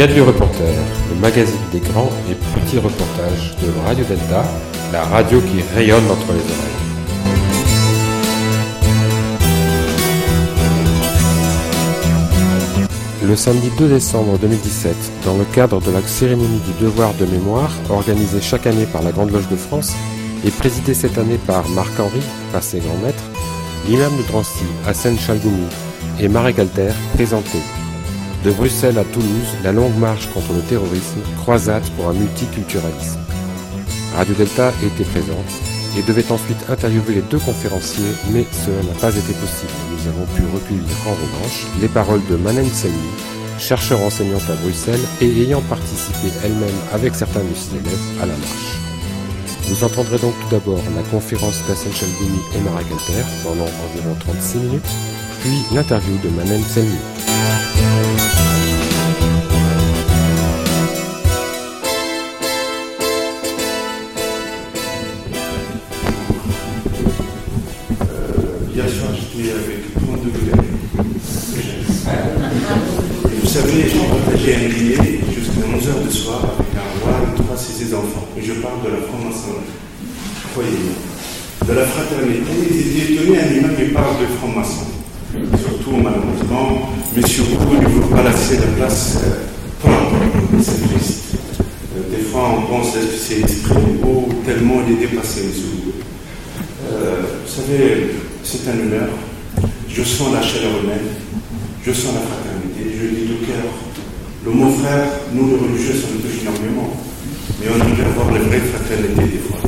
Gadlu Reporter, le magazine des grands et petits reportages de Radio Delta, la radio qui rayonne entre les oreilles. Le samedi 2 décembre 2017, dans le cadre de la cérémonie du devoir de mémoire organisée chaque année par la Grande Loge de France et présidée cette année par Marc-Henri, passé grand maître, l'imam de Drancy, Hassan Chalgoumi et Marek Galter présentaient de Bruxelles à Toulouse, la longue marche contre le terrorisme, croisade pour un multiculturalisme. Radio Delta était présente et devait ensuite interviewer les deux conférenciers, mais cela n'a pas été possible. Nous avons pu recueillir en revanche les paroles de Manen Selmi, chercheur enseignante à Bruxelles et ayant participé elle-même avec certains de ses élèves à la marche. Vous entendrez donc tout d'abord la conférence d'Assen Chalgoumi et Marek Alter pendant environ 36 minutes, puis l'interview de Manen Selmi. Savez, j'ai un dîner jusqu'à 11h du soir avec un roi et trois ses enfants. Et je parle de la franc-maçonnerie. Croyez-moi. De la fraternité, étaient étonnés à l'imam qui parle de franc-maçon. Surtout, malheureusement, mais surtout, il ne faut pas laisser la place la C'est triste. Des fois, on pense que c'est exprimé haut, tellement il est dépassé. Euh, vous savez, c'est un honneur. Je sens la chaleur humaine, je sens la fraternité, je le dis de cœur. Le mot frère, nous les religieux, ça nous touche énormément. Mais on aimerait avoir la vraie fraternité des fois.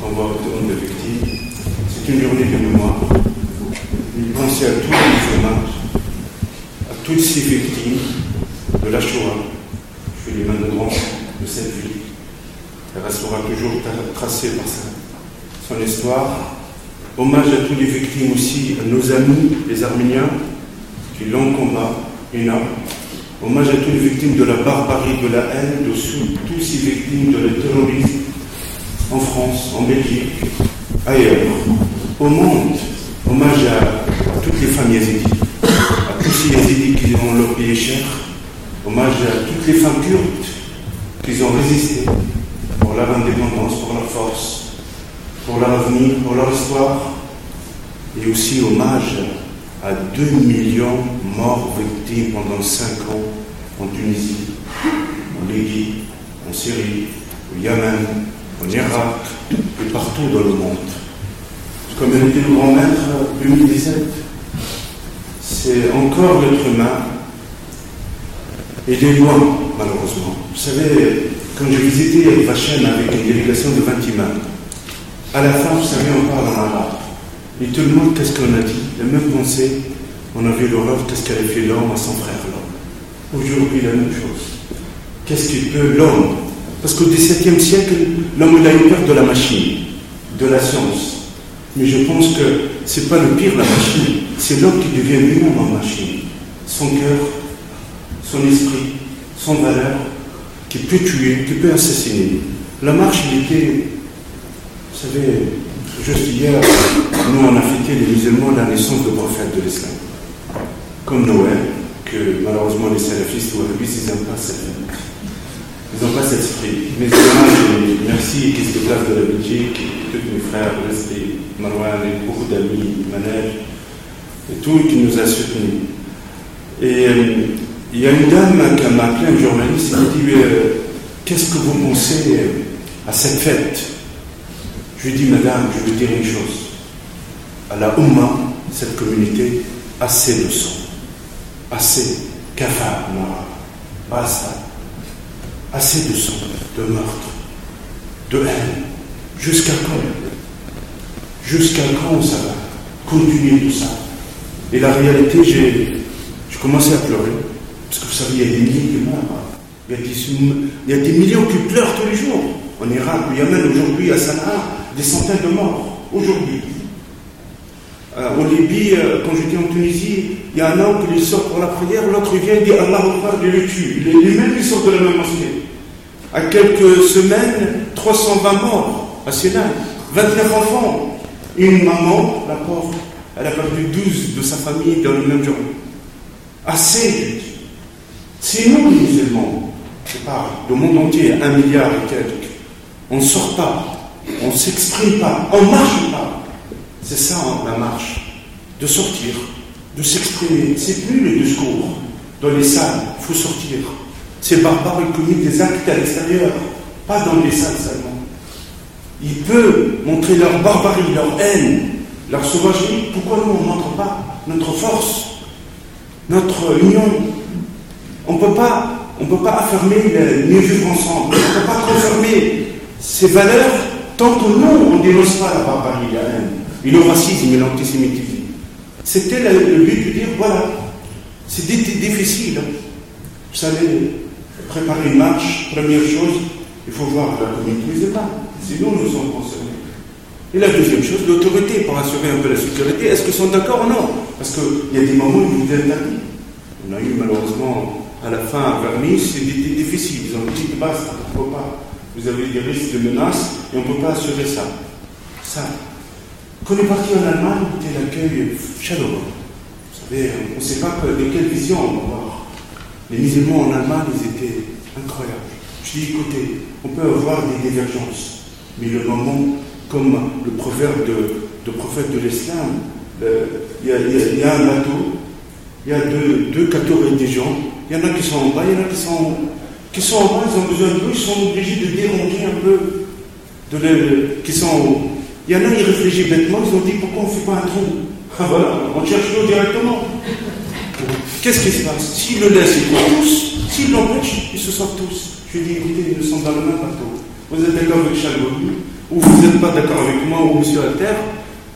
Quand on voit autant de victimes, c'est une journée de mémoire. Il pensez à tous les hommages, à toutes ces victimes de la Shoah. Je fais les mains de cette vie. Elle restera toujours tra- tracée par ça son histoire. Hommage à toutes les victimes aussi, à nos amis, les Arméniens, qui l'ont énorme. Hommage à toutes les victimes de la barbarie, de la haine, de tous ces victimes de le terrorisme en France, en Belgique, ailleurs, au monde. Hommage à toutes les femmes yézidis, à tous ces yézidis qui ont leur pays cher. Hommage à toutes les femmes kurdes qui ont résisté pour leur indépendance, pour leur force pour leur avenir, pour leur histoire, et aussi hommage à 2 millions morts victimes pendant 5 ans en Tunisie, en Libye, en Syrie, au Yémen, en Irak et partout dans le monde. Comme elle était le grand maître 2017, c'est encore l'être humain et des loin, malheureusement. Vous savez, quand j'ai visité Vachem avec une délégation de 20 imams, à la fin, vous savez, on parle en arabe. Et tout le monde, qu'est-ce qu'on a dit La même pensée, on a vu l'horreur, qu'est-ce qu'avait fait l'homme à son frère l'homme. Aujourd'hui, la même chose. Qu'est-ce qu'il peut l'homme? Parce qu'au XVIIe siècle, l'homme a eu peur de la machine, de la science. Mais je pense que c'est pas le pire la machine, c'est l'homme qui devient lui-même en machine. Son cœur, son esprit, son valeur, qui peut tuer, qui peut assassiner. La marche, il était vous savez, juste hier, nous a fêté les musulmans la naissance du prophète de l'islam. Comme Noël, que malheureusement les salafistes ou wahhabistes, ils n'ont pas cette fête. Ils n'ont pas cet esprit. Mais merci, place de la Belgique, tous mes frères, Leslie, Marouane, et beaucoup d'amis, Manel, et tout qui nous a soutenus. Et euh, il y a une dame qui m'a appelé, un journaliste, qui m'a dit euh, Qu'est-ce que vous pensez euh, à cette fête? Je lui dis, madame, je veux dire une chose. À la Oumma, cette communauté, assez de sang. Assez. Kafa, basta. Assez de sang, de meurtre, de haine. Jusqu'à quand? Jusqu'à quand ça va continuer tout ça? Et la réalité, j'ai, commencé à pleurer. Parce que vous savez, il y a des milliers qui meurent. Il y a des, il y a des millions qui pleurent tous les jours. En Irak, au Yémen, aujourd'hui, à Sanaa, des centaines de morts, aujourd'hui. Euh, en Libye, euh, quand j'étais en Tunisie, il y a un homme qui sort pour la prière, l'autre vient et dit Allah Akbar, il le tue. Mêmes, ils sortent de la même mosquée. À quelques semaines, 320 morts à Sénat, 29 enfants. Une maman, la pauvre, elle a perdu 12 de sa famille dans le même jour. Assez, Si nous, les musulmans, je parle du monde entier, un milliard et quelques, on ne sort pas, on ne s'exprime pas, on ne marche pas. C'est ça la marche, de sortir, de s'exprimer. C'est plus le discours dans les salles, il faut sortir. Ces barbares, ils commettent des actes à l'extérieur, pas dans les salles seulement. Ils peuvent montrer leur barbarie, leur haine, leur sauvagerie. Pourquoi nous, on ne montre pas notre force, notre union? On ne peut pas affirmer le mieux ensemble. On ne peut pas confirmer ces valeurs tant que nous, on ne dénonce pas la barbarie, la haine, et le racisme et l'antisémitisme. C'était le but de dire voilà, c'est difficile. Vous savez, préparer une marche, première chose, il faut voir la communauté musulmane. Sinon, nous sommes concernés. Et la deuxième chose, l'autorité pour assurer un peu la sécurité. Est-ce qu'ils sont d'accord ou non? Parce qu'il y a des moments où ils vous interdit. On a eu malheureusement à la fin à Vernis, c'était difficile. Ils ont dit basta, peut pas. Vous avez des risques de menaces et on ne peut pas assurer ça. Ça. Quand on est parti en Allemagne, c'était l'accueil chaleureux. Vous savez, on ne sait pas de quelle vision on va avoir. Les musulmans en Allemagne, ils étaient incroyables. Je dis, écoutez, on peut avoir des divergences, mais le moment, comme le proverbe de, prophète de l'islam, il y, a un bateau, il y a deux, deux catégories de gens, il y en a qui sont en bas, il y en a qui sont, qui sont en bas, ils ont besoin de l'eau, ils sont obligés de déronger un peu, de les, qui sont. Il y en a, ils réfléchissent bêtement, ils ont dit pourquoi on ne fait pas un trou? Ah voilà, on cherche l'eau directement. Qu'est-ce qui se passe? S'ils le laissent, ils tous. S'ils l'empêchent, ils se sortent tous. Je dis, écoutez, ils sont dans le même bateau. Vous êtes d'accord avec Chalot, ou vous n'êtes pas d'accord avec moi, ou Monsieur Alter?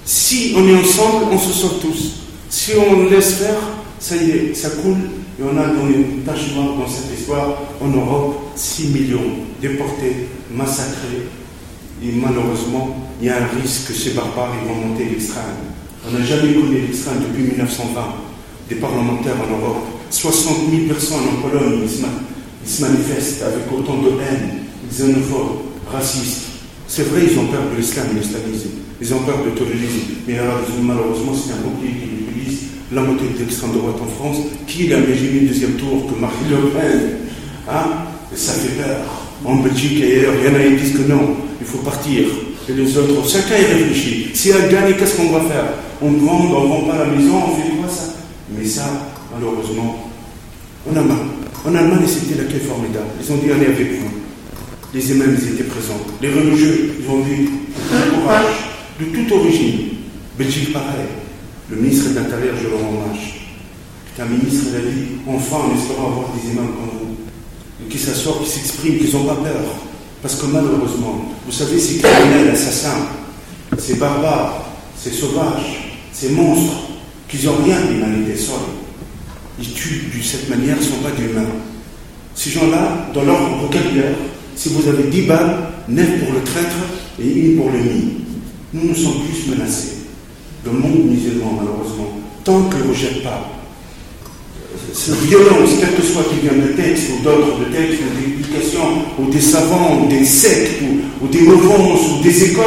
Si on est ensemble, on se sort tous. Si on laisse faire, ça y est, ça coule et on a donné une tâche noire dans cette histoire. En Europe, 6 millions déportés, massacrés. Et malheureusement, il y a un risque que ces barbares vont monter l'extrême. On n'a jamais connu l'extrême depuis 1920. Des parlementaires en Europe, 60 000 personnes en Pologne, ils se, manifestent avec autant de haine, xénophobes, racistes. C'est vrai, ils ont peur de l'islam et l'islamisme. Ils ont peur de terrorisme. Mais malheureusement, c'est un bouclier qui la montée de droite en France, qui l'a imaginé deuxième tour que Marie Le Pen hein Ça fait peur. En Belgique et ailleurs, il y en a qui disent que non, il faut partir. Et les autres, chacun y réfléchit. Si elle gagne, qu'est-ce qu'on va faire? On vend, on vend pas la maison, on fait quoi ça? Mais ça, malheureusement, on a marre. En Allemagne, c'était l'accueil formidable. Ils ont dit allez avec vous. Les imams, ils étaient présents. Les religieux, ils ont dit courage, de toute origine. Belgique, pareil. Le ministre de l'Intérieur, je le rends hommage. un ministre, il a dit enfin, on espère avoir des imams comme vous, qui s'assortent, qui s'expriment, qui n'ont pas peur. Parce que malheureusement, vous savez, ces criminels, assassins, ces barbares, ces sauvages, ces monstres, qui n'ont rien d'humanité seule, ils tuent de cette manière, ils ne sont pas d'humains. Ces gens-là, dans leur vocabulaire, si vous avez dix balles, neuf pour le traître et une pour l'ennemi, nous nous sommes plus menacés le monde musulman, malheureusement, tant qu'il ne rejette pas cette violence, quel que soit qu'il vienne de texte ou d'autres de textes ou d'éducation ou des savants ou des sectes ou, des mouvances ou des écoles,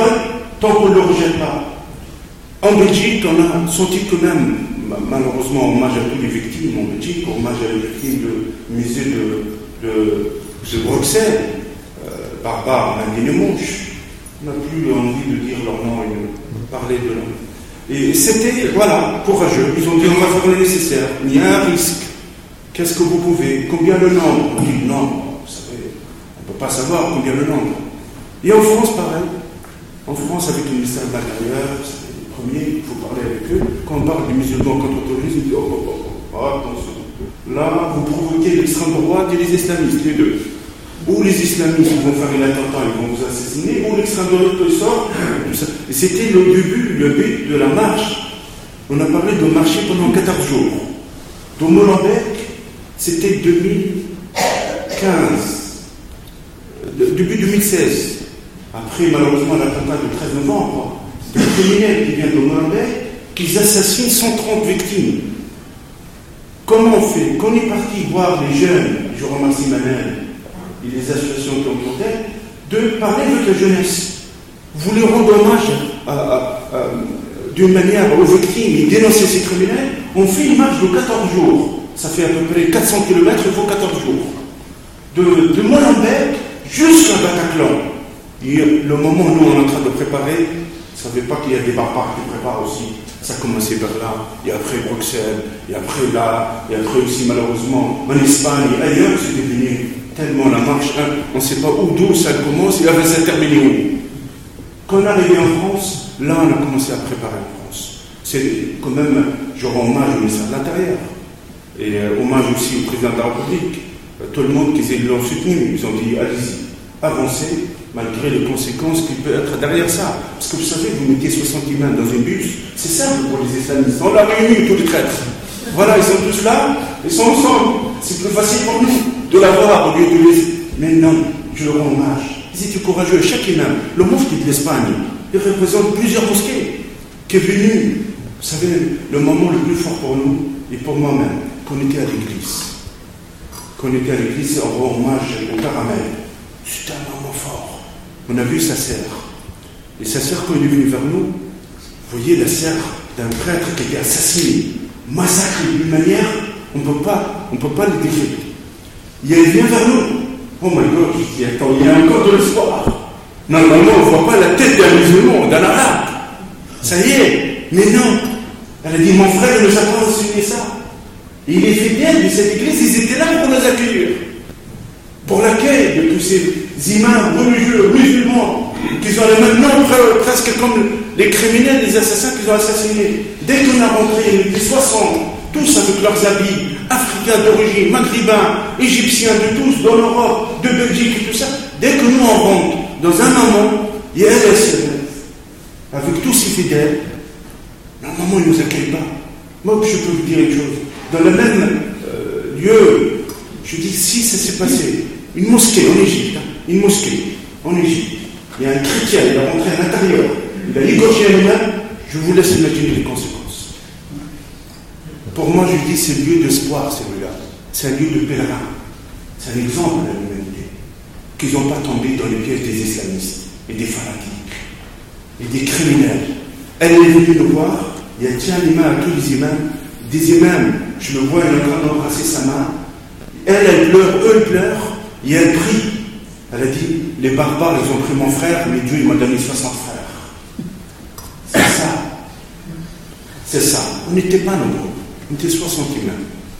tant qu'on ne le rejette pas. En Belgique, on a senti quand même, malheureusement, hommage à toutes les victimes en Belgique, hommage à les victimes du musée de, de, Bruxelles, euh, barbare, indignement. On n'a plus envie de dire leur nom et de parler de leur et c'était, voilà, courageux. Ils ont dit on va faire le nécessaire. Il y a un risque. Qu'est-ce que vous pouvez Combien le nombre? On dit nombre. Vous savez, on ne peut pas savoir combien le nombre. Et en France, pareil. En France, avec le ministère de l'Intérieur, c'est les premiers, il faut parler avec eux. Quand on parle des musulmans contre le terrorisme, ils disent oh, oh, oh, oh, attention. Là, vous provoquez l'extrême droite et les islamistes, les deux. Ou les islamistes vont faire un attentat, ils vont vous assassiner, ou l'extrême droite sort. Et c'était le début, le but de la marche. On a parlé de marcher pendant 14 jours. Dans Molenbeek, c'était 2015, début 2016. Après, malheureusement, l'attentat du 13 novembre, des criminels qui viennent de Molenbeek, qui assassinent 130 victimes. Comment on fait? Quand on est parti voir les jeunes, je remercie Manel, et les associations qui ont de parler avec la jeunesse. Vous les rendre hommage d'une manière aux victimes et dénoncer ces criminels. On fait une marche de 14 jours. ça fait à peu près 400 km, il faut 14 jours. De, de Molenbeek jusqu'à Bataclan. Et le moment où nous on est en train de préparer, ne savez pas qu'il y a des barbares qui préparent aussi. Ça a commencé par là, et après Bruxelles, et après là, et après aussi malheureusement en Espagne et ailleurs, c'est devenu tellement la marche, hein, on ne sait pas où, d'où ça commence, et après ça termine où. Quand on est arrivé en France, là on a commencé à préparer en France. C'est quand même, je rends hommage au ministère de l'Intérieur, et euh, hommage aussi au président de la République. Tout le monde qui l'ont soutenu, ils ont dit allez-y, avancez, malgré les conséquences qui peuvent être derrière ça. Parce que vous savez, vous mettez 60 humains dans un bus, c'est simple pour les islamistes. On l'a réuni, tous les traîtres. Voilà, ils sont tous là, ils sont ensemble. C'est plus facile pour nous de l'avoir. Mais non, je leur rends hommage. Ils étaient courageux. Chaque imam, le mufti de l'Espagne, il représente plusieurs mosquées qui est venu. Vous savez, le moment le plus fort pour nous, et pour moi-même, qu'on était à l'église. Qu'on était à l'église, on rend hommage au caramel. C'était un moment fort. On a vu sa sœur. Et sa sœur, quand elle est venue vers nous, vous voyez la sœur d'un prêtre qui était assassiné, massacré d'une manière, on ne peut pas, on peut pas le décrire. Et elle vient vers nous. Oh my God, il y a encore de l'espoir. Normalement, on ne voit pas la tête d'un musulman, d'un arabe. Ça y est. Mais non. Elle a dit, mon frère nous a enseigné ça. Et il est fait bien de cette église, ils étaient là pour nous accueillir. Pour l'accueil de tous ces imams religieux, musulmans, qui ont les mêmes noms presque comme les criminels, les assassins qu'ils ont assassinés. Dès qu'on a rentré, il était 60, tous avec leurs habits, africains d'origine, maghrébins, égyptiens, de tous, dans l'Europe, de Belgique et tout ça. Dès que nous on rentre, dans un moment, il y a un avec tous ces fidèles, normalement ils ne nous accueillent pas. Moi, je peux vous dire une chose. Dans le même euh, lieu, je dis si ça s'est passé, une mosquée en Égypte, hein, une mosquée en Égypte, il y a un chrétien, il est rentré à l'intérieur, il a égorgé un humain, je vous laisse imaginer les conséquences. Pour moi, je dis c'est lieu d'espoir, celui-là. C'est un lieu de pèlerin. C'est un exemple de l'humanité. Qu'ils n'ont pas tombé dans les pièges des islamistes et des fanatiques et des criminels. Elle est venue nous voir, il y a tiens les mains à tous les imams, des imams, je le vois, elle est en train d'embrasser sa main. Elle, elle pleure, eux, pleurent, et elle prie. Elle a dit, les barbares, ils ont pris mon frère, mais Dieu, il m'a donné 60 frères. C'est ça. C'est ça. On n'était pas nombreux. On était 60 humains.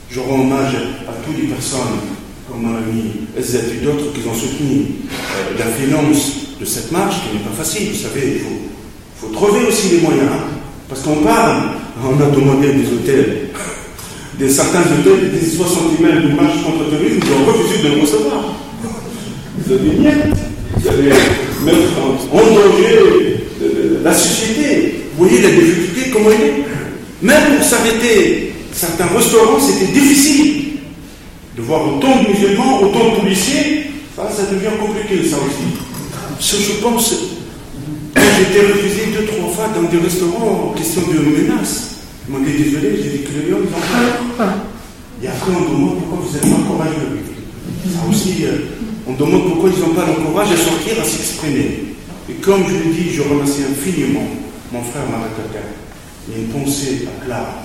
Je rends hommage à toutes les personnes, comme mon ami SZ et d'autres, qui ont soutenu euh, la finance de cette marche, qui n'est pas facile. Vous savez, il faut, trouver aussi les moyens. hein. Parce qu'on parle, on a demandé des hôtels, des certains hôtels, des 60 humains de marche contre le terrorisme, ils ont refusé de le recevoir. Vous avez bien, vous allez mettre en, danger euh, la société. Vous voyez la difficulté, comment il est? Même pour s'arrêter, certains restaurants, c'était difficile. De voir autant de musulmans, autant de policiers, ça, devient compliqué, ça aussi. Ce, je pense, j'ai été refusé deux, trois fois dans des restaurants en question de menaces. Ils m'ont dit désolé, j'ai dit que les gens, ils ont. Et après, on demande pourquoi vous êtes pas courageux. Ça aussi, euh, on demande pourquoi ils n'ont pas le courage à sortir, à s'exprimer. Et comme je l'ai dit, je remercie infiniment mon frère Marakaka. Il y a une pensée à Clara.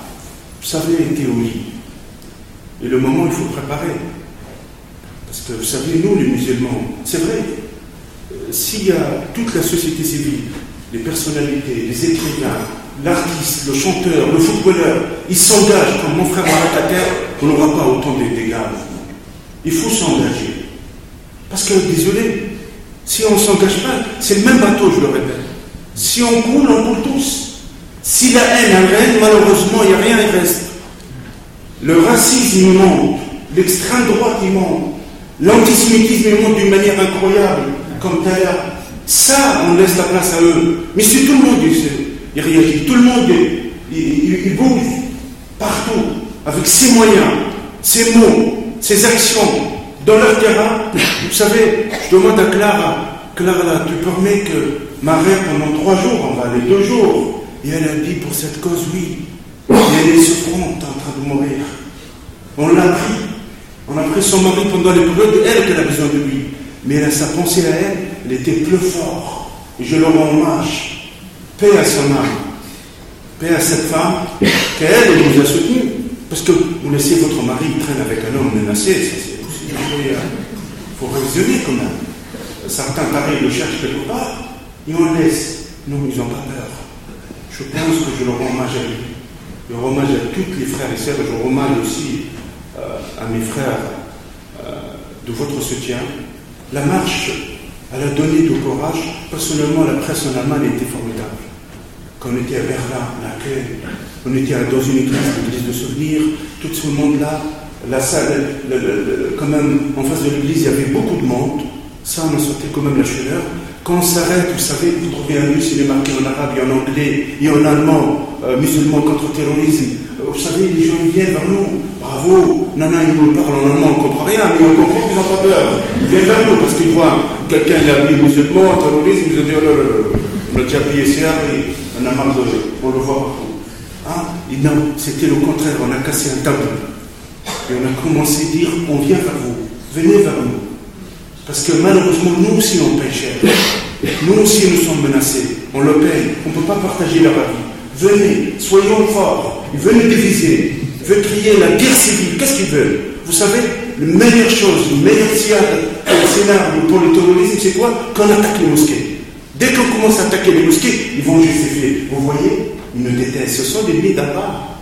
Vous savez, les. Et le moment, il faut préparer. Parce que vous savez, nous, les musulmans, c'est vrai, euh, s'il y a toute la société civile, les personnalités, les écrivains, l'artiste, le chanteur, le footballeur, ils s'engagent comme mon frère Marakaka, on n'aura pas autant de dégâts. Il faut s'engager. Parce que, désolé, si on ne s'engage pas, c'est le même bateau, je le répète. Si on coule, on coule tous. Si la haine, règne, malheureusement, il n'y a rien qui reste. Le racisme, monte. L'extrême droite, il monte. L'antisémitisme, monte d'une manière incroyable, comme l'heure. Ça, on laisse la place à eux. Mais si tout le monde il, réagit, tout le monde il, bouge partout, avec ses moyens, ses mots, ses actions, dans leur terrain. Vous savez, je demande à Clara, Clara, tu permets que ma mère, pendant trois jours, on va aller deux jours, et elle a dit pour cette cause, oui. Et elle est souffrante, en train de mourir. On l'a pris. On a pris son mari pendant les périodes, elle qu'elle a besoin de lui. Mais elle a sa pensée à elle, elle était plus fort. Et je leur rends hommage. Paix à son âme. Paix à cette femme, qu'elle, elle nous a soutenus. Parce que vous laissez votre mari traîner avec un homme menacé, c'est possible. Il faut révisionner quand même. Certains pareils le cherchent quelque part, et on le laisse. Non, ils n'ont pas peur. Je pense que je leur rends hommage à lui. Je rends hommage à tous les frères et sœurs, je rends hommage aussi euh, à mes frères euh, de votre soutien. La marche, elle a donné du courage. Personnellement, la presse en Allemagne était formidable. Quand on était à Berlin, l'accueil, on était dans une église, l'église de souvenirs, tout ce monde-là, la salle, quand même, en face de l'église, il y avait beaucoup de monde. Ça, on a senti quand même la chaleur. Quand on s'arrête, vous savez, vous trouvez un bus, il est marqué en arabe et en anglais et en allemand, euh, musulman contre le terrorisme. Euh, vous savez, les gens viennent vers nous. Bravo, nana, ils nous parlent en allemand, on ne comprend rien, mais on comprend qu'ils n'ont pas peur. Ils viennent vers nous parce qu'ils voient quelqu'un qui a appelé musulman, terrorisme, ils ont dit, oh là là payé cher et on a marre de on le voit partout. Et non, c'était le contraire, on a cassé un tabou. Et on a commencé à dire, on vient vers vous, venez vers nous. Parce que malheureusement, nous aussi, on paye cher. Nous aussi, nous sommes menacés. On le paye. On ne peut pas partager la vie. Venez, soyons forts. Ils veulent diviser. Ils veulent crier la guerre civile. Qu'est-ce qu'ils veulent? Vous savez, la meilleure chose, le meilleur scénario pour le terrorisme, c'est quoi? Qu'on attaque les mosquées. Dès qu'on commence à attaquer les mosquées, ils vont justifier. Vous voyez? Ils nous détestent. Ce sont des milliers d'abord.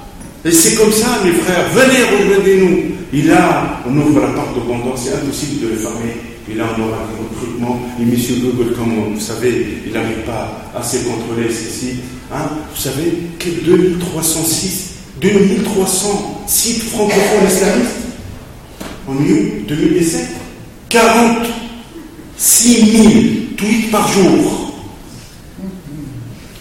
Et c'est comme ça, mes frères. Venez, rejoignez-nous. Et là, on ouvre la porte de. C'est impossible de le fermer. Et là, on aura des recrutements. Et M. Google, comme vous savez, il n'arrive pas à se contrôler ceci. Hein vous savez que 2306, 2300 sites francophones islamistes? En 2017, 46 000 tweets par jour.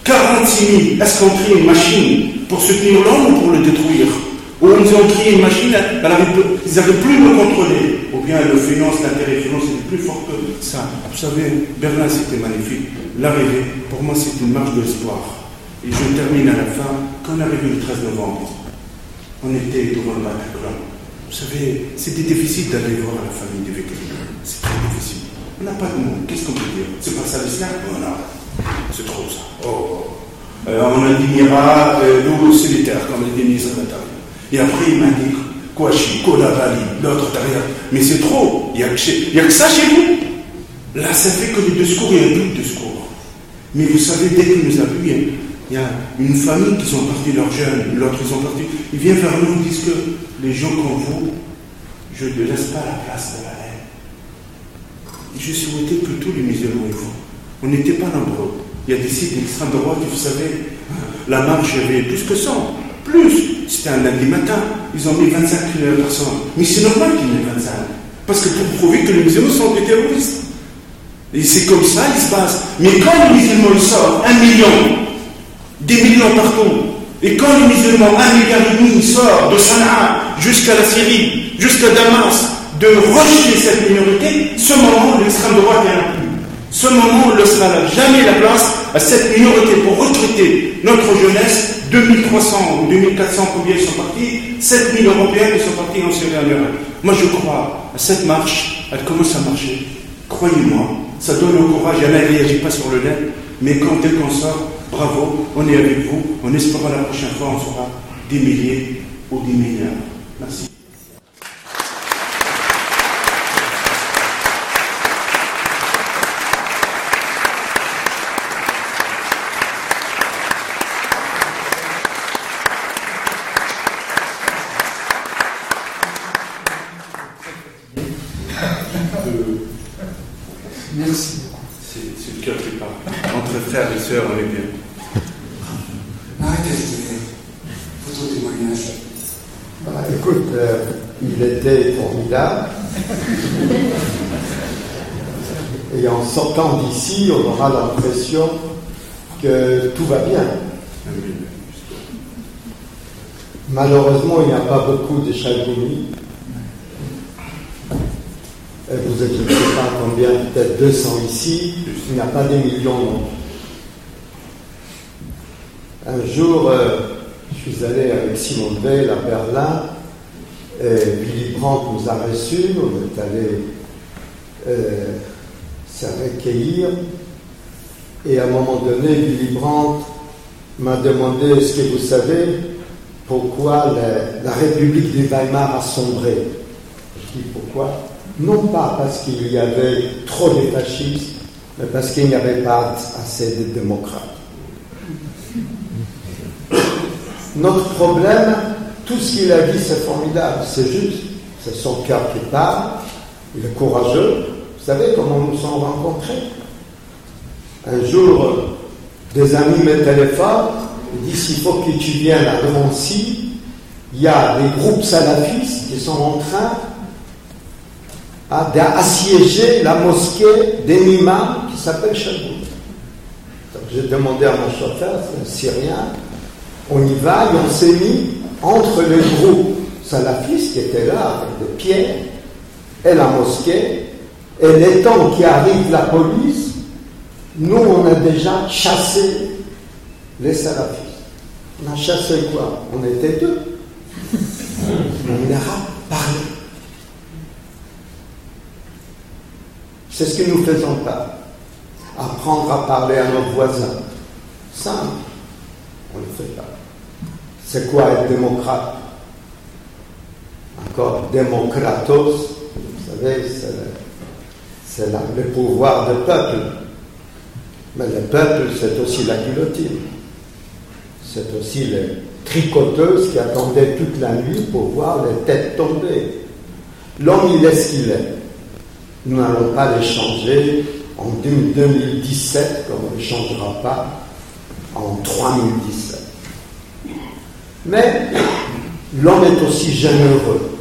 46 000. Est-ce qu'on crée une machine pour soutenir l'homme ou pour le détruire? Ou ils ont créé une machine, ils n'arrivent plus à le contrôler. Bien le finance, l'intérêt finance est plus fort que ça. Vous savez, Berlin, c'était magnifique. L'arrivée, pour moi, c'est une marche de l'espoir. Et je termine à la fin. Quand arrivé le 13 novembre, on était devant le Bataclan. Vous savez, c'était difficile d'aller voir la famille des victimes. C'est très difficile. On n'a pas de mots. Qu'est-ce qu'on peut dire? C'est pas ça l'islam Voilà. C'est trop ça. Oh. Euh, on a dit Mira, euh, nous solitaires, comme le dit Nisa et après, il m'a dit, Kouachi, Kodavali, l'autre derrière. Mais c'est trop. Il n'y a, que ça chez vous. Là, ça fait que les discours, y a plus de discours. Mais vous savez, dès que nous avons il y a une famille qui sont partis leurs jeunes, l'autre ils sont partis. Ils viennent vers nous et disent que les gens comme vous, je ne laisse pas la place de la haine. Je souhaitais que tous les musulmans vous. On n'était pas nombreux. Il y a des sites d'extrême droite, vous savez, la marche avait plus que 100. Plus. C'était un lundi matin. Ils ont mis 25 personnes. Mais c'est normal qu'ils mettent 25. Parce que pour prouver que les musulmans sont des terroristes. Et c'est comme ça il se passe. Mais quand les musulmans sortent, un million, des millions partout, et quand les musulmans, un milliard et demi, sortent de Sanaa jusqu'à la Syrie, jusqu'à Damas, de rejeter cette minorité, ce moment, l'extrême droite est un Ce moment ne sera jamais la place à cette minorité pour recruter notre jeunesse 2300 ou 2400, combien sont partis 7000 Européens qui sont partis en Syrie en Moi, je crois à cette marche, elle commence à marcher. Croyez-moi, ça donne le courage. Elle ne réagit pas sur le net, mais quand elle qu'on sort, bravo, on est avec vous. On espère la prochaine fois, on sera des milliers ou des milliards. Merci. On aura l'impression que tout va bien. Malheureusement, il n'y a pas beaucoup de Chalgouni. Vous ne sais pas combien, peut-être 200 ici. Il n'y a pas des millions. Un jour, euh, je suis allé avec Simon Veil à Berlin Billy Brandt nous a reçus, on est allé euh, se recueillir. Et à un moment donné, Billy Brandt m'a demandé Est-ce que vous savez pourquoi la, République de Weimar a sombré? Je dis pourquoi? Non pas parce qu'il y avait trop de fascistes, mais parce qu'il n'y avait pas assez de démocrates. Notre problème, tout ce qu'il a dit, c'est formidable, c'est juste. C'est son cœur qui parle, il est courageux. Savez comment nous sommes rencontrés Un jour, des amis me téléphonent, ils disent il faut que tu viennes à Drancy. Il y a des groupes salafistes qui sont en train d'assiéger la mosquée imams qui s'appelle Chaboud. J'ai demandé à mon chauffeur, c'est un Syrien, on y va et on s'est mis entre les groupes salafistes qui étaient là avec des pierres et la mosquée, et les temps qui arrive la police, nous on a déjà chassé les salafistes. On a chassé quoi? On était deux. On leur a parlé. C'est ce que nous faisons pas. Apprendre à parler à nos voisins. Simple. On ne le fait pas. C'est quoi être démocrate? Encore démocratos, vous savez, c'est le pouvoir du peuple. Mais le peuple, c'est aussi la guillotine. C'est aussi les tricoteuses qui attendaient toute la nuit pour voir les têtes tomber. L'homme, il est ce qu'il est. Nous n'allons pas les changer en 2017 comme on ne changera pas en 3017. Mais l'homme est aussi généreux.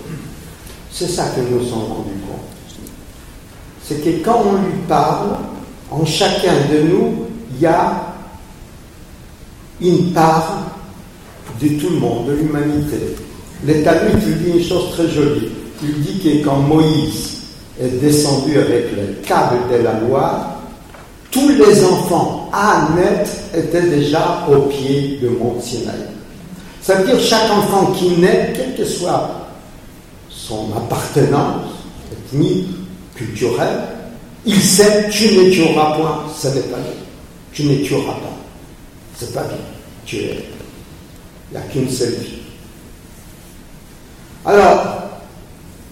C'est ça que nous sommes rendus. C'est que quand on lui parle, en chacun de nous, il y a une part de tout le monde, de l'humanité. Le Talmud dit une chose très jolie. Il dit que quand Moïse est descendu avec le câble de la loi, tous les enfants à naître étaient déjà au pied de Mont Sinaï. Ça veut dire chaque enfant qui naît, quelle que soit son appartenance ethnique, culturelle, il sait tu ne tueras point, ce n'est pas lui. Tu ne tueras pas. C'est pas bien. Tu es. Il n'y a qu'une seule vie. Alors,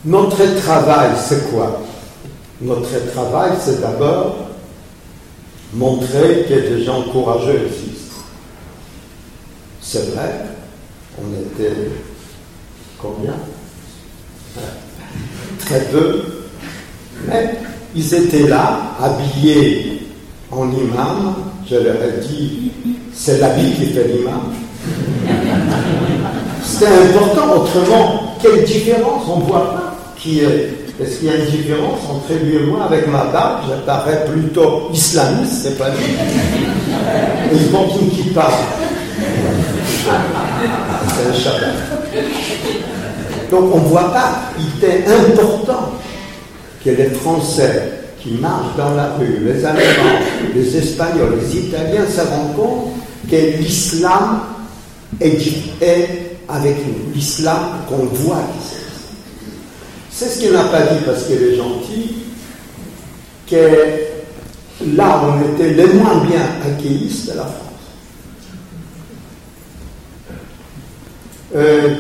notre travail, c'est quoi? Notre travail, c'est d'abord montrer que des gens courageux existent. C'est vrai, on était combien? Très peu, mais ils étaient là, habillés en imam. Je leur ai dit, c'est l'habit qui fait l'imam. C'était important, autrement, quelle différence On ne voit pas qui est. Est-ce qu'il y a une différence entre lui et moi Avec ma barbe, j'apparais plutôt islamiste, c'est pas lui. Ils vont qui parle. C'est le Shabbat. Donc on ne voit pas, il était important que les Français qui marchent dans la rue, les Allemands, les Espagnols, les Italiens se rendent compte que l'islam est, avec nous. L'islam qu'on voit C'est ce qu'il n'a pas dit parce qu'il est gentil, que là on était les moins bien accueillis, de la France. Euh,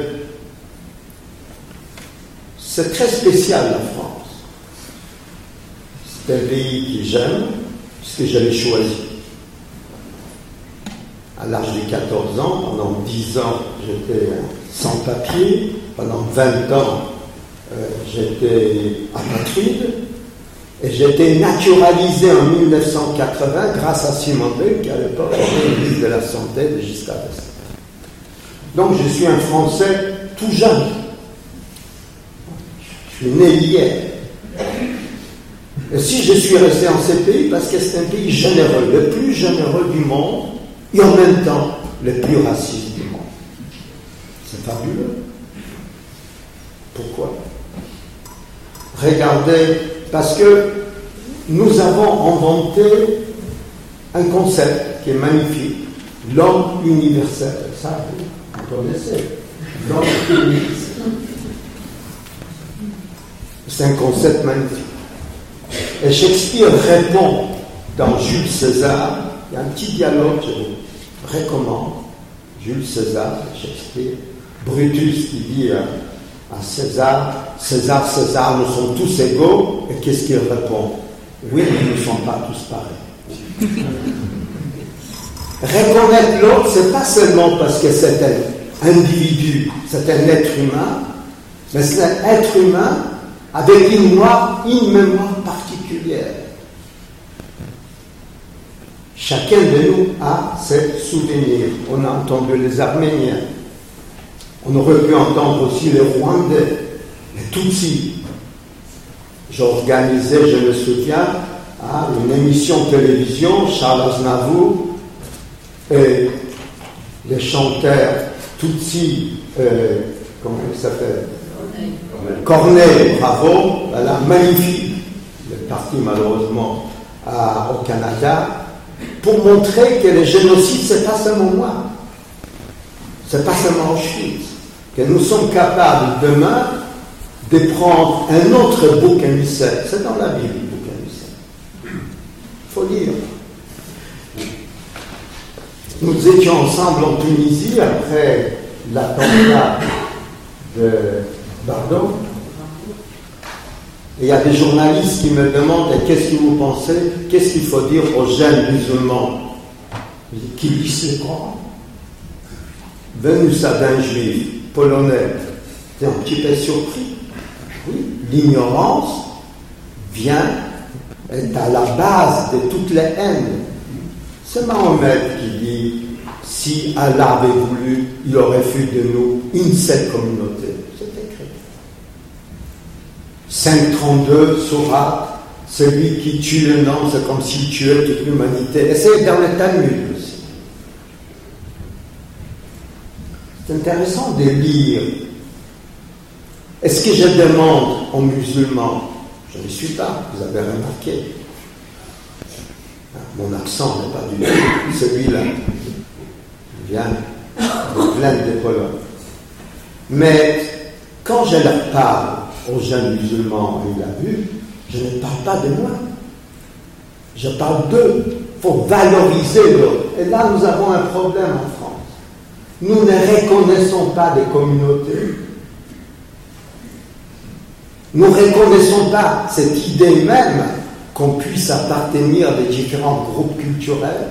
c'est très spécial la France. C'est un pays que j'aime, puisque j'avais choisi à l'âge de 14 ans. Pendant 10 ans, j'étais sans papier. Pendant 20 ans, euh, j'étais apatride. Et j'étais naturalisé en 1980 grâce à Simon Veil, qui à l'époque était ministre de la Santé de Giscard Donc je suis un Français tout jeune. Je suis né hier. Si je suis resté en ce pays, parce que c'est un pays généreux, le plus généreux du monde, et en même temps le plus raciste du monde. C'est fabuleux. Pourquoi? Regardez, parce que nous avons inventé un concept qui est magnifique, l'homme universel. Ça, vous connaissez. L'homme universel. C'est un concept magnifique. Et Shakespeare répond dans Jules César, il y a un petit dialogue, je vous recommande, Jules César, Shakespeare, Brutus qui dit à, César, César, César, nous sommes tous égaux, et qu'est-ce qu'il répond? Oui, nous ne sommes pas tous pareils. Reconnaître l'autre, c'est pas seulement parce que c'est un individu, c'est un être humain, mais c'est un être humain avec une une mémoire particulière. Chacun de nous a ses souvenirs. On a entendu les Arméniens. On aurait pu entendre aussi les Rwandais, les Tutsis. J'organisais, je me souviens, à une émission de télévision, Charles Aznavour, et les chanteurs Tutsis, euh, comment il s'appelle? Corneille, bravo, la magnifique. Parti malheureusement au Canada pour montrer que le génocide, c'est pas seulement moi, c'est pas seulement Auschwitz, que nous sommes capables demain de prendre un autre bouc émissaire. C'est dans la Bible, le bouc émissaire. Il faut lire. Nous étions ensemble en Tunisie après l'attentat de Pardon il y a des journalistes qui me demandent qu'est-ce que vous pensez, qu'est-ce qu'il faut dire aux jeunes musulmans? Qui lisent le Coran. Ça d'un juif polonais, es un petit peu surpris. Oui, l'ignorance vient, est à la base de toutes les haines. C'est Mahomet qui dit si Allah avait voulu, il aurait fait de nous une seule communauté. 532, Surat, celui qui tue le nom, c'est comme s'il tuait toute l'humanité. Et c'est dans le aussi. C'est intéressant de lire. Est-ce que je demande aux musulmans Je ne suis pas, vous avez remarqué. Mon accent n'est pas du tout celui-là. Il vient de plein de Pologne. Mais quand je leur parle, aux jeunes musulmans, il a vu, je ne parle pas de moi. Je parle d'eux. Il faut valoriser l'autre. Et là, nous avons un problème en France. Nous ne reconnaissons pas des communautés. Nous ne reconnaissons pas cette idée même qu'on puisse appartenir à des différents groupes culturels.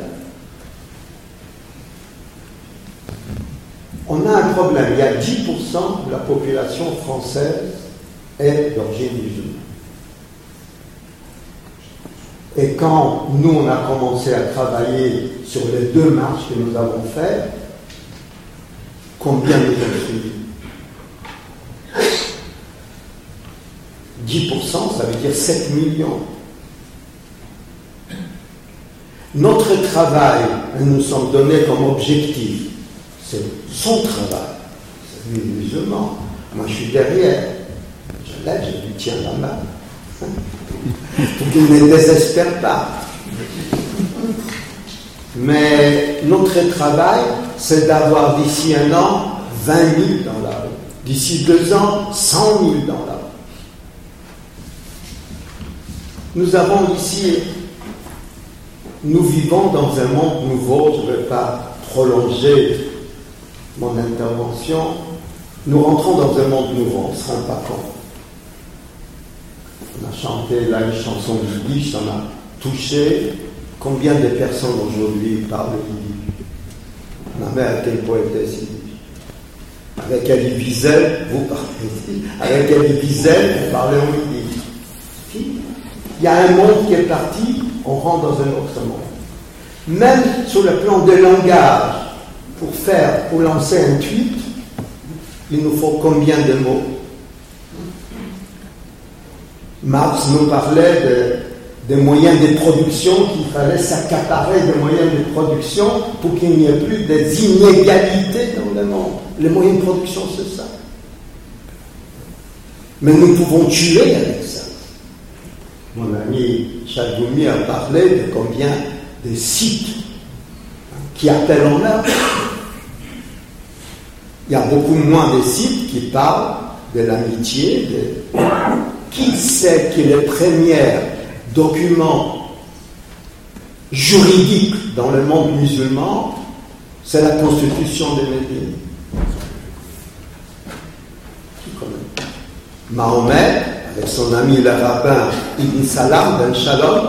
On a un problème. Il y a 10% de la population française est d'origine musulmane. Et quand nous, on a commencé à travailler sur les deux marches que nous avons faites, combien nous avons suivis? 10%, ça veut dire 7 millions. Notre travail, nous sommes donnés comme objectif, c'est son travail, c'est lui musulman. Moi, je suis derrière là, je lui tiens la main. Pour qu'il ne désespère pas. Mais notre travail, c'est d'avoir d'ici un an 20 000 dans la rue. D'ici deux ans, 100 000 dans la rue. Nous avons ici, nous vivons dans un monde nouveau, je ne vais pas prolonger mon intervention. Nous rentrons dans un monde nouveau, on ne se pas. On a chanté là une chanson yiddish, ça m'a touché. Combien de personnes aujourd'hui parlent yiddish Ma mère était poétesse yiddish. Avec Ali Wiesel, vous parlez Avec Ali Wiesel, vous parlez en yiddish. Il y a un monde qui est parti, on rentre dans un autre monde. Même sur le plan de langage, pour faire, pour lancer un tweet, il nous faut combien de mots? Marx nous parlait des moyens de production, qu'il fallait s'accaparer des moyens de production pour qu'il n'y ait plus des inégalités dans le monde. Les moyens de production, c'est ça. Mais nous pouvons tuer avec ça. Mon ami Chagoumi a parlé de combien de sites qui appellent en. Il y a beaucoup moins de sites qui parlent de l'amitié, de qui sait que les premiers documents juridiques dans le monde musulman, c'est la constitution de Médine. Mahomet, avec son ami le rabbin Ibn Salam ben Shalom,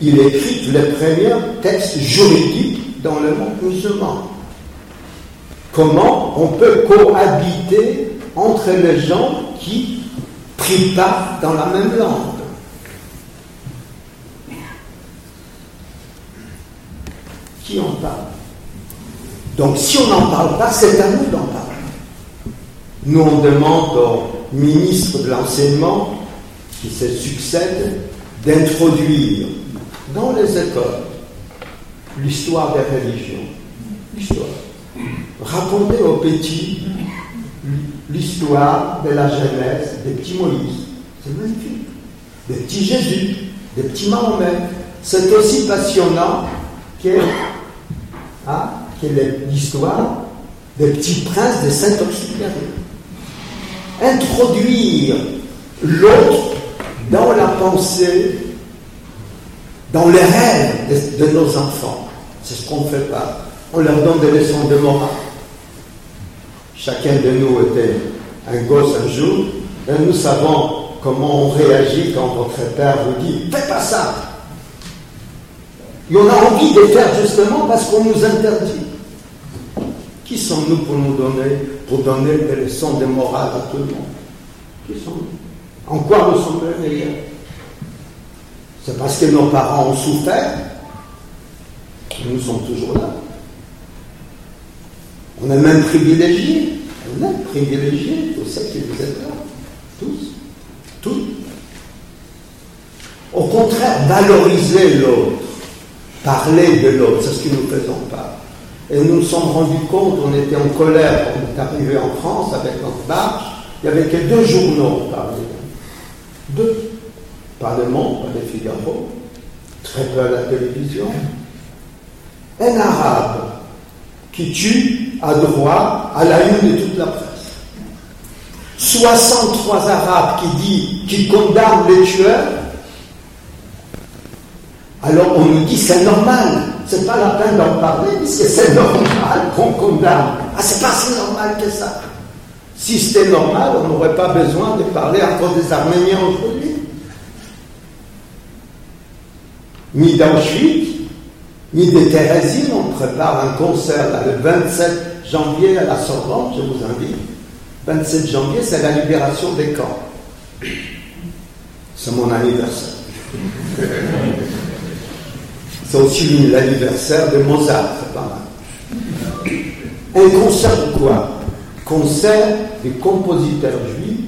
il écrit les premiers textes juridiques dans le monde musulman. Comment on peut cohabiter entre les gens qui pas dans la même langue Qui en parle? Donc si on n'en parle pas, c'est à nous d'en parler. Nous, on demande au ministre de l'enseignement qui se succède d'introduire dans les écoles l'histoire des religions. L'histoire. Raconter aux petits l'histoire de la jeunesse des petits Moïse. C'est magnifique. Des petits Jésus, des petits Mahomet. C'est aussi passionnant que, hein, l'histoire des petits princes des Saint-Exupéry. Introduire l'autre dans la pensée dans les rêves de, nos enfants. C'est ce qu'on ne fait pas. On leur donne des leçons de morale. Chacun de nous était un gosse un jour, et nous savons comment on réagit quand votre père vous dit Fais pas ça. Et on a envie de faire justement parce qu'on nous interdit. Qui sommes-nous pour nous donner, pour donner des leçons de morale à tout le monde? Qui sommes-nous? En quoi nous sommes les meilleurs? C'est parce que nos parents ont souffert. Nous sommes toujours là. On est même privilégiés. On est privilégiés, tous ceux qui vous êtes là. Tous. Tous. Au contraire, valoriser l'autre, parler de l'autre, c'est ce que nous ne faisons pas. Et nous nous sommes rendus compte, on était en colère quand on est arrivé en France avec notre marche, il n'y avait que deux journaux parler. Deux pas le Monde, pas le Figaro, très peu à la télévision. Un arabe qui tue a droit à la une de toute la presse. 63 arabes qui disent, qui condamnent les tueurs. Alors on nous dit c'est normal, c'est pas la peine d'en parler puisque c'est normal qu'on condamne. Ah c'est pas si normal que ça. Si c'était normal, on n'aurait pas besoin de parler encore des Arméniens aujourd'hui. ni d'Auschwitz, de Thérésine. On prépare un concert le 27 janvier à la Sorbonne, je vous invite. 27 janvier, c'est la libération des camps. C'est mon anniversaire. C'est aussi l'anniversaire de Mozart, c'est pas mal. Un concert de quoi? Concert des compositeurs juifs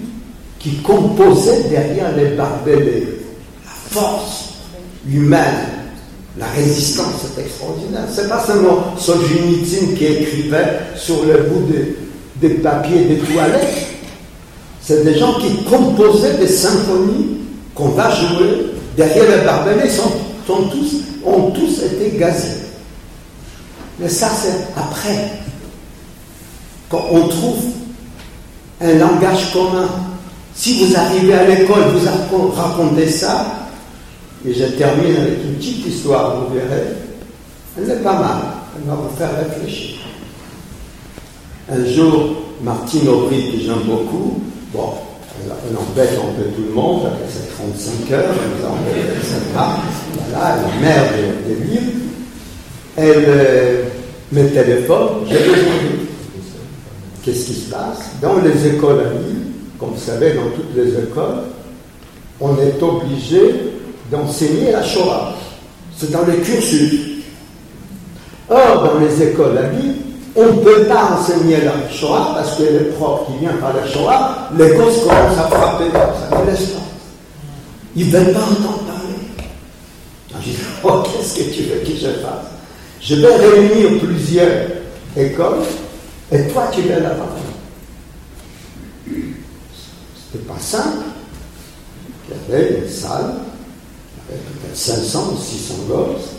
qui composaient derrière les barbelés. La force humaine. La résistance est extraordinaire. C'est pas seulement Solzhenitsyn qui écrivait sur le bout des, papiers des toilettes. C'est des gens qui composaient des symphonies qu'on va jouer derrière le barbelés. Ils sont, tous, ont tous été gazés. Mais ça, c'est après. Quand on trouve un langage commun. Si vous arrivez à l'école, vous racontez ça, et je termine avec une petite histoire, vous verrez. Elle est pas mal, elle va vous faire réfléchir. Un jour, Martine Aubry, que j'aime beaucoup, bon, elle, embête un peu tout le monde avec ses 35 heures, elle nous embête, etc. Voilà, la mère des, des. Elle euh, me téléphone, j'ai besoin Qu'est-ce qui se passe? Dans les écoles à Lille, comme vous savez, dans toutes les écoles, on est obligé d'enseigner la Shoah. C'est dans le cursus. Or, dans les écoles à vie, on ne peut pas enseigner la Shoah parce que le prof qui vient par la Shoah, les gosses commencent à frapper, ça ne laisse pas. Ils ne veulent pas entendre parler. Je dis, oh, qu'est-ce que tu veux que je fasse? Je vais réunir plusieurs écoles et toi tu vas là-bas. C'était pas simple. Il y avait une salle 500 ou 600 gosses.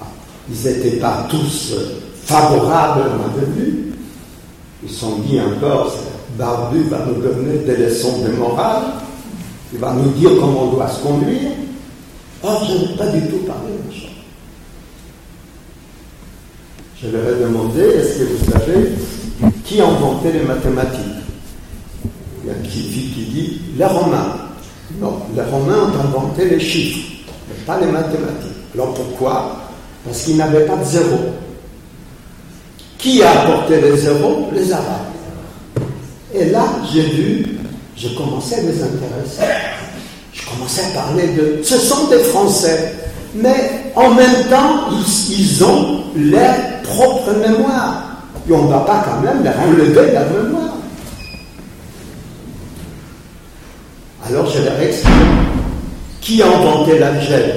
Ah, ils n'étaient pas tous favorables à ma venue. Ils sont dit encore, Barbu va nous donner des leçons de morale, il va nous dire comment on doit se conduire. Or, je n'ai pas du tout parlé de ça. Je leur ai demandé, est-ce que vous savez qui a inventé les mathématiques? Il y a un petit fille qui dit les Romains. Non, les Romains ont inventé les chiffres, mais pas les mathématiques. Alors pourquoi? Parce qu'ils n'avaient pas de zéro. Qui a apporté les zéros? Les Arabes. Et là, j'ai vu, je commençais à les intéresser. Je commençais à parler de. Ce sont des Français, mais en même temps, ils, ont leur propre mémoire. Et on ne va pas quand même leur enlever la mémoire. Alors je leur explique. Qui a inventé l'algèbre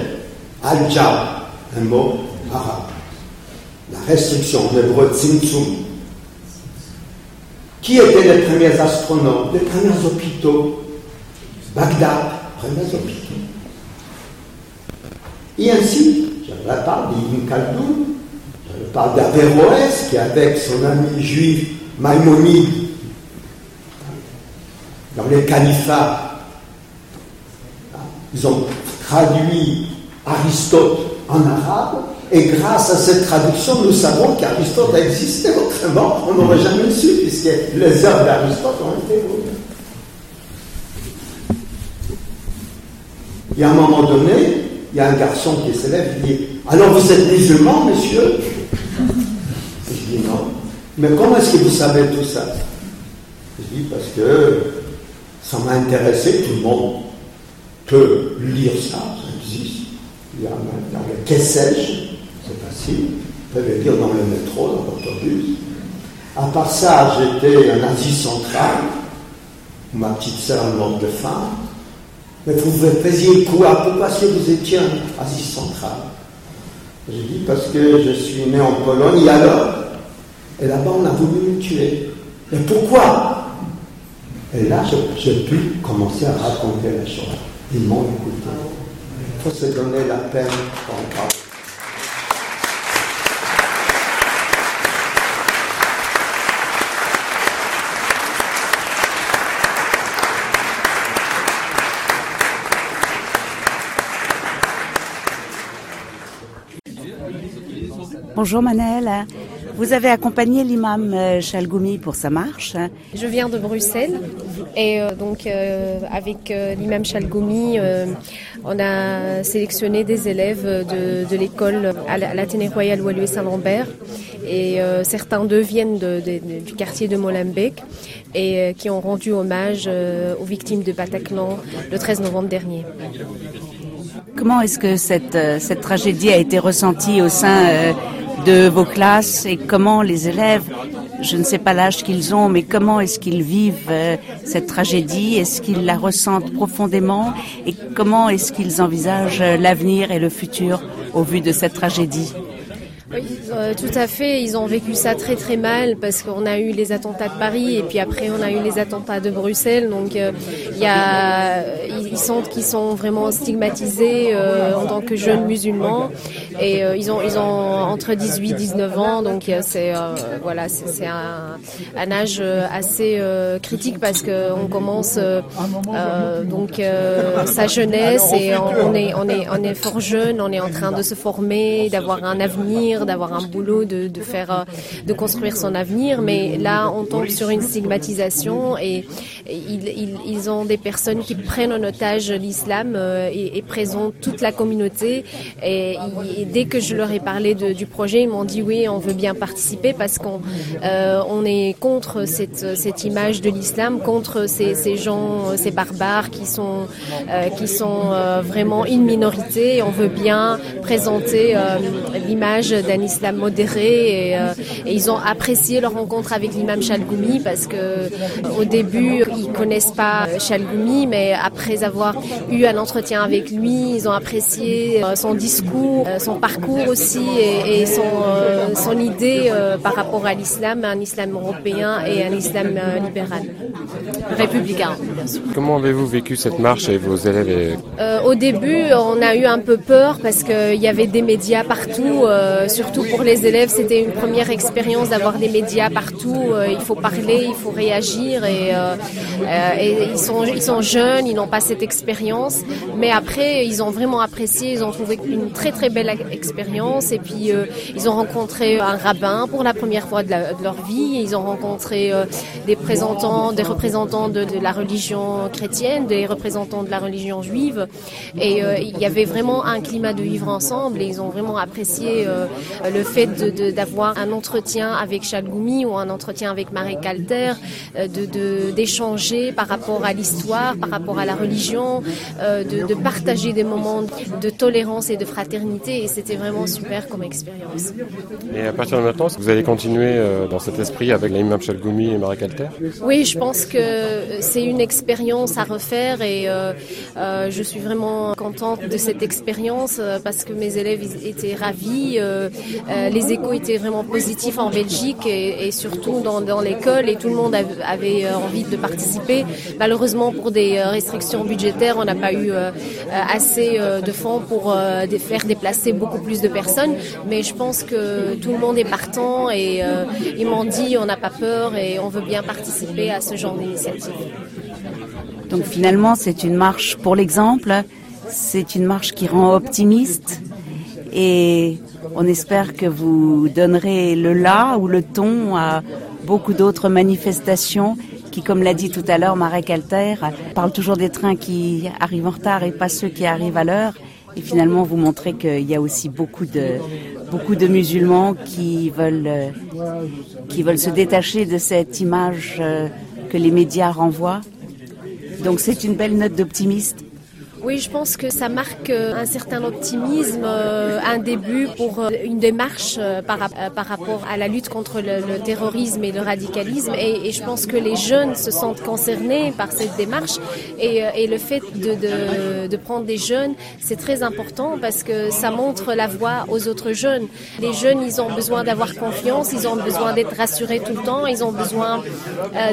Al-Jab, un mot arabe. La restriction, en hébreu tzimtzum. Qui étaient les premiers astronomes, les premiers hôpitaux? Bagdad, premiers hôpitaux. Et ainsi, je parle d'Ibn Khaldoun, je parle d'Averroès, qui avec son ami juif Maïmonide, dans les califats, ils ont traduit Aristote en arabe, et grâce à cette traduction, nous savons qu'Aristote a existé. Autrement, on n'aurait jamais su, puisque les œuvres d'Aristote ont été. Et à un moment donné, il y a un garçon qui s'élève et dit Alors vous êtes musulman, monsieur? Je dis non. Mais comment est-ce que vous savez tout ça? Je dis Parce que ça m'a intéressé, tout le monde peut lire ça, ça existe. Il y a, il y a c'est facile. Vous pouvez le lire dans le métro, dans l'autobus. À part ça, j'étais en Asie centrale, ma petite sœur morte de faim. Mais vous faisiez quoi Pourquoi que vous étiez en Asie centrale J'ai dit parce que je suis né en Pologne, et alors? Et là-bas, on a voulu me tuer. Et pourquoi? Et là, j'ai pu commencer à raconter la chose. Ils m'ont écouté. Il faut se donner la peine pour en parler. Bonjour Manel. Vous avez accompagné l'imam euh, Chalgoumi pour sa marche. Je viens de Bruxelles et euh, donc euh, avec l'imam Chalgoumi, on a sélectionné des élèves de, l'école à l'Athénée royal Wallis Saint-Lambert et certains d'eux viennent du quartier de Molenbeek et qui ont rendu hommage aux victimes de Bataclan le 13 novembre dernier. Comment est-ce que cette, cette tragédie a été ressentie au sein de vos classes et comment les élèves, je ne sais pas l'âge qu'ils ont, mais comment est-ce qu'ils vivent euh, cette tragédie? Est-ce qu'ils la ressentent profondément? Et comment est-ce qu'ils envisagent l'avenir et le futur au vu de cette tragédie? Oui, euh, tout à fait. Ils ont vécu ça très très mal parce qu'on a eu les attentats de Paris et puis après on a eu les attentats de Bruxelles. Donc euh, il y a, ils sentent qu'ils sont vraiment stigmatisés euh, en tant que jeunes musulmans et ils ont ils ont entre 18 et 19 ans. Donc c'est voilà c'est un, un, âge assez critique parce que on commence donc sa jeunesse et on, est on est on est fort jeune. On est en train de se former, d'avoir un avenir d'avoir un boulot, de, faire, euh, de construire son avenir. Mais là, on tombe sur une stigmatisation et, ils, ont des personnes qui prennent en otage l'islam euh, et, présentent toute la communauté. Et, dès que je leur ai parlé du projet, ils m'ont dit oui, on veut bien participer parce qu'on euh, est contre cette, image de l'islam, contre ces, gens, ces barbares qui sont, qui sont vraiment une minorité. On veut bien présenter l'image d'un islam modéré euh, et, ils ont apprécié leur rencontre avec l'imam Chalgoumi parce que euh, au début ils connaissent pas Chalgoumi mais après avoir eu un entretien avec lui ils ont apprécié euh, son discours, son parcours aussi et, son, son idée par rapport à l'islam, un islam européen et un islam libéral, républicain bien sûr. Comment avez-vous vécu cette marche avec vos élèves Au début on a eu un peu peur parce qu'il y avait des médias partout surtout pour les élèves, c'était une première expérience d'avoir des médias partout. Euh, il faut parler, il faut réagir et, euh, euh, et ils, sont, ils sont jeunes, ils n'ont pas cette expérience. Mais après, ils ont vraiment apprécié, ils ont trouvé une très très belle expérience. Et puis, euh, ils ont rencontré un rabbin pour la première fois de, leur vie. Ils ont rencontré euh, des représentants, des représentants de, la religion chrétienne, des représentants de la religion juive. Et euh, il y avait vraiment un climat de vivre ensemble. Et ils ont vraiment apprécié le fait d'avoir un entretien avec Chalgoumi ou un entretien avec Marie Calter, de d'échanger par rapport à l'histoire, par rapport à la religion, de, de partager des moments de tolérance et de fraternité. Et c'était vraiment super comme expérience. Et à partir de maintenant, vous allez continuer euh, dans cet esprit avec l'imam Chalgoumi et Marie Calter? Oui, je pense que c'est une expérience à refaire et euh, euh, je suis vraiment contente de cette expérience parce que mes élèves étaient ravis. Les échos étaient vraiment positifs en Belgique et, surtout dans, l'école et tout le monde avait envie de participer. Malheureusement, pour des restrictions budgétaires, on n'a pas eu assez de fonds pour faire déplacer beaucoup plus de personnes. Mais je pense que tout le monde est partant et euh, ils m'ont dit on n'a pas peur et on veut bien participer à ce genre d'initiative. Donc finalement, c'est une marche pour l'exemple, c'est une marche qui rend optimiste et on espère que vous donnerez le là ou le ton à beaucoup d'autres manifestations qui, comme l'a dit tout à l'heure Marek Alter, parle toujours des trains qui arrivent en retard et pas ceux qui arrivent à l'heure et finalement vous montrer qu'il y a aussi beaucoup de, beaucoup de musulmans qui veulent, qui veulent se détacher de cette image euh, que les médias renvoient. Donc c'est une belle note d'optimiste oui, je pense que ça marque euh, un certain optimisme, euh, un début pour euh, une démarche par, rapport à la lutte contre le, terrorisme et le radicalisme. Et, je pense que les jeunes se sentent concernés par cette démarche. Et, le fait de, prendre des jeunes, c'est très important parce que ça montre la voie aux autres jeunes. Les jeunes, ils ont besoin d'avoir confiance, ils ont besoin d'être rassurés tout le temps, ils ont besoin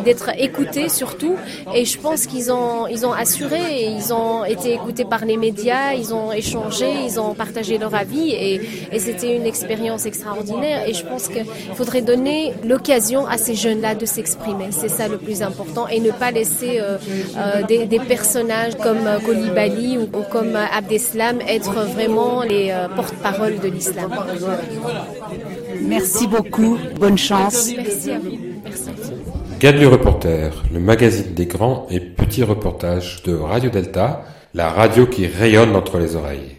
d'être écoutés surtout. Et je pense qu'ils ont, ont assuré et ils ont été écoutés par les médias, ils ont échangé, ils ont partagé leur avis et, c'était une expérience extraordinaire. Et je pense qu'il faudrait donner l'occasion à ces jeunes-là de s'exprimer. C'est ça le plus important et ne pas laisser euh, euh, des, personnages comme euh, Kolibali ou, comme Abdeslam être vraiment les porte-parole de l'islam. Merci beaucoup. Bonne chance. Merci à vous. Merci. Gadu Reporter, le magazine des grands et petits reportages de Radio Delta la radio qui rayonne entre les oreilles.